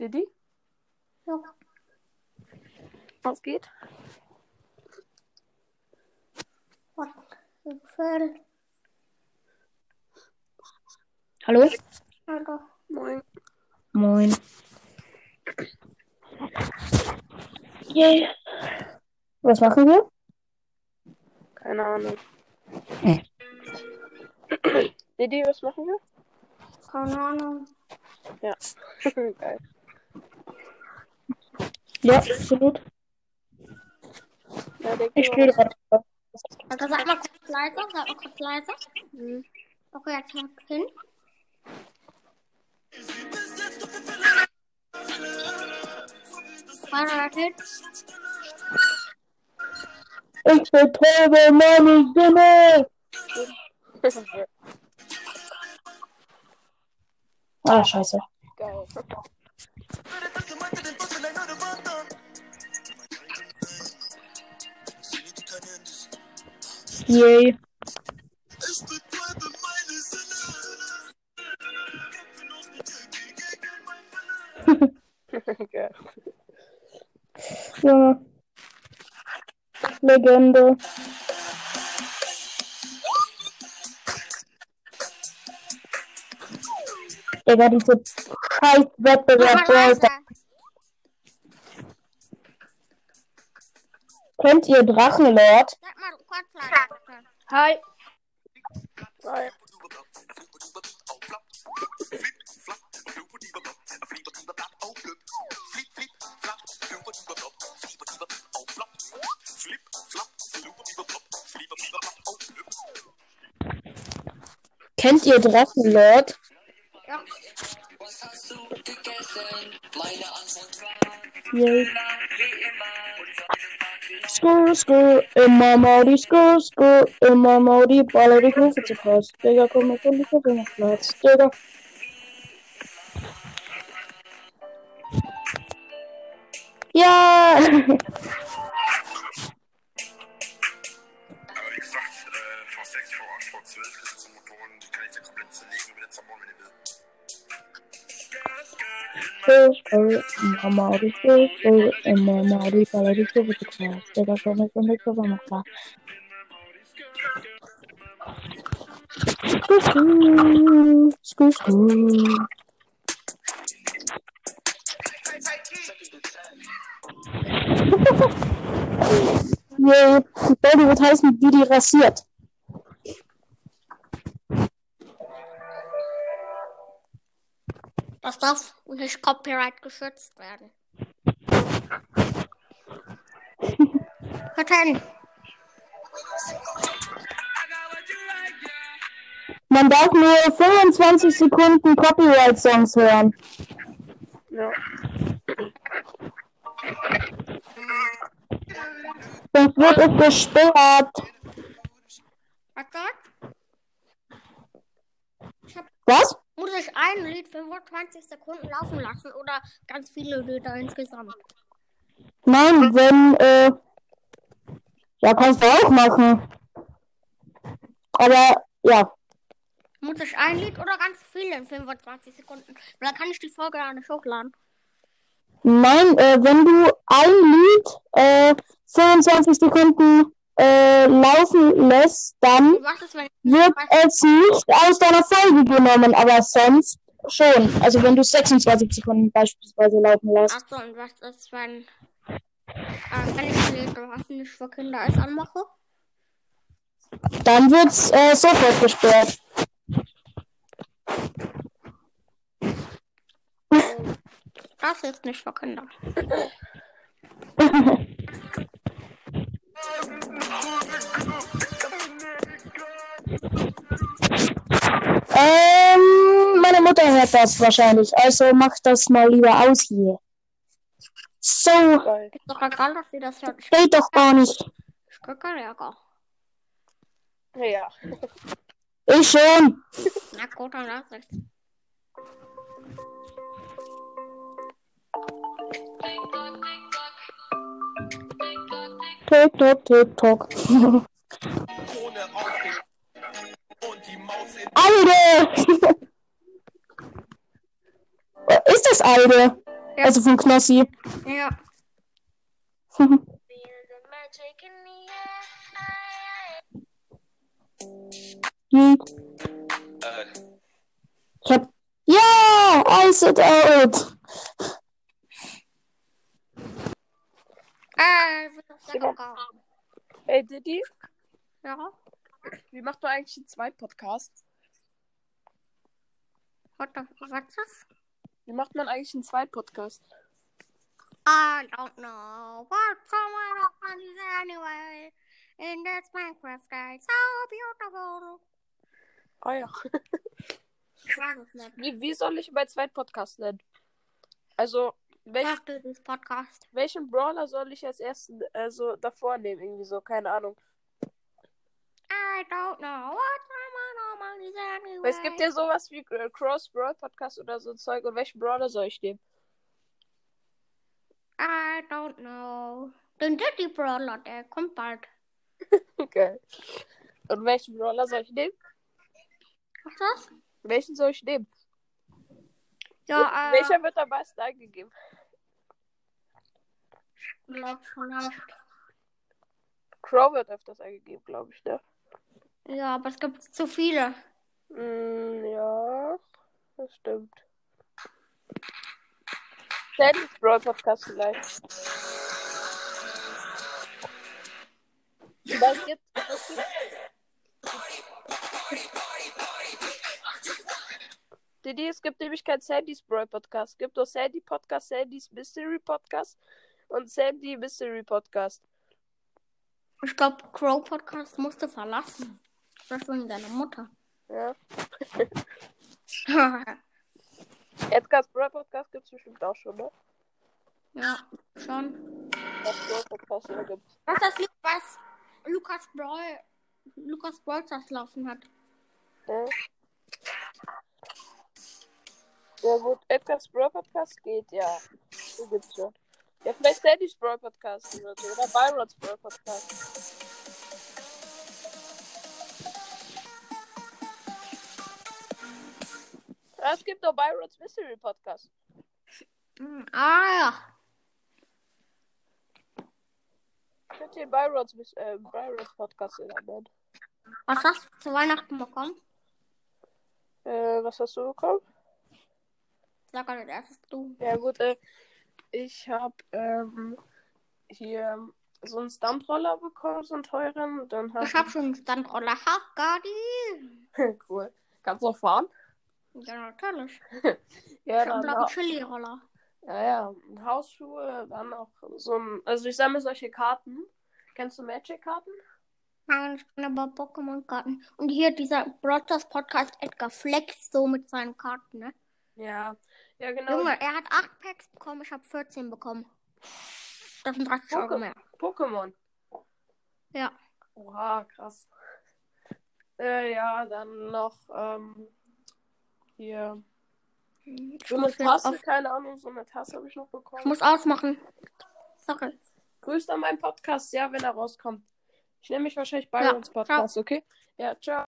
Didi? Ja. Was geht? Hallo? Hallo. Moin. Moin. Yay. Was machen wir? Keine Ahnung. Hm. Didi, was machen wir? Keine Ahnung. Ja. Geil. Ja, absolut. Ja, Ich spiele gerade. Also sag mal kurz leiser, sag mal kurz leiser. Hm. Okay, jetzt mal hin. Ich betäube meine Stimme. Ah, scheiße. Geil. Yay. Geil. Junge. Legende. Digga, diese scheiß Wettbewerb. Mach Kennt ihr Drachenlord? Hi. Hi. Kennt ihr Drachenlord? Ja. Yay. skud, skud, ømmer Morty, skud, skud, ømmer Morty, boller det kuffer til post, stikker, kommer kun det den med flot, stikker. Ja! Ja! Aber wie gesagt, äh, V6, V8, V12, das sind so Kurve nach Platz. Skur, skur, skur, skur. Yay, Baby wird heißen, wie die rasiert. Das darf nicht Copyright geschützt werden. Hört hin. Man darf nur 25 Sekunden Copyright-Songs hören. Ja. Sonst wird es gesperrt. Was? Muss ich ein Lied 25 Sekunden laufen lassen oder ganz viele Lieder insgesamt? Nein, wenn, äh, ja, kannst du auch machen. Aber, ja, Muss ich ein Lied oder ganz viele in 25 Sekunden? Dann kann ich die Folge ja nicht hochladen. nein, äh, wenn du ein Lied, äh, 25 Sekunden, äh, laufen lässt, dann wird es nicht aus deiner Folge genommen, aber sonst schon. Also wenn du 26 Sekunden beispielsweise laufen lässt. Achso, und was ist, wenn, äh, wenn ich was nicht für Kinder ist, anmache? Dann wird's äh, sofort gesperrt. Das ist nicht für Kinder. das wahrscheinlich, also mach das mal lieber aus hier. So. Ist doch egal, dass sie das. Ich, geht doch gar nicht. ich krieg keinen Ärger. Ja. Ich schon. Na gut, dann lass tock, tick tock. Alde! Ist das Alde? Ja. Also von Knossi. Ja. Hm. Äh, Ich hab. Ja! Ice it out! Äh, kaufen. Hey Diddy, Ja. wie macht man eigentlich einen Zweit-Podcast? What the, was ist das? Wie macht man eigentlich einen Zweit-Podcast? I don't know what someone on anyway. In this Minecraft day, so beautiful. Ah ja. Ich weiß es nicht. Wie, wie soll ich bei Zweit-Podcast nennen? Also, welch, Podcast? welchen Brawler soll ich als ersten also davor nehmen? Irgendwie so, keine Ahnung. I don't know what anyway. Weil es gibt ja sowas wie äh, Cross Brawl Podcast oder so Zeug. Und welchen Brawler soll ich nehmen? I don't know. Den Diddy Brawler, der kommt bald. Geil. Und welchen Brawler soll ich nehmen? Was das? Welchen soll ich nehmen? Ja, äh, Welcher wird am meisten eingegeben? glaub vielleicht. Crow wird öfters eingegeben, glaube ich, ne? Ja, aber es gibt zu viele. Mm, ja, das stimmt. Sandy's Brawl Podcast vielleicht. Was gibt was gibt Didi, es gibt nämlich kein Sandy's Brawl Podcast. Es gibt nur Sandy Podcast, Sandy's Mystery Podcast und Sandy Mystery Podcast. Ich glaube, Crow Podcast musste verlassen. Das wegen deiner Mutter. Ja. Edgar's Brawl Podcast gibt es bestimmt auch schon, ne? ja, schon. Was Brawl Podcast oder gibt's? Was ist das Lied, was Lukas Brawl, Lukas Brawl das laufen hat? Ja. Ja gut, Edgar's Brawl Podcast geht, ja. Den gibt's schon. Ja, vielleicht Sandy's Brawl Podcast oder so. Oder Byron's Brawl Podcast. Es gibt auch Byron's Mystery Podcast. Hm, Ah ja. Könnt ihr Byron's, äh, Byron's Podcast nennen? Was hast du zu Weihnachten bekommen? Äh, was hast du bekommen? Sag als erstes du. Ja gut, äh, ich hab ähm, hier so einen Stuntroller bekommen, so einen teuren. Dann Ich hab schon einen Standroller. Ha, Gadi. cool. Kannst du auch fahren? Ja, natürlich. Ja, ich hab einen dann blauen Chili-Roller. ja, ja, Hausschuhe, dann auch so ein, also ich sammle solche Karten. Kennst du Magic-Karten? Nein, ich kann aber Pokémon-Karten. Und hier dieser Brothers Podcast Edgar Flex so mit seinen Karten, ne? Ja, ja genau. Junge, er hat 8 Packs bekommen, ich habe 14 bekommen. Das sind 30 Euro Poke- mehr. Pokémon. Ja. Oha, krass. Äh, ja, dann noch ähm, hier Ich so eine Tasse, auf, keine Ahnung, so eine Tasse habe ich noch ich bekommen. muss ausmachen. Sorry. Grüßt an meinen Podcast, ja, wenn er rauskommt. Ich nenne mich wahrscheinlich bei Ja, uns Podcast, okay? Ja, ciao.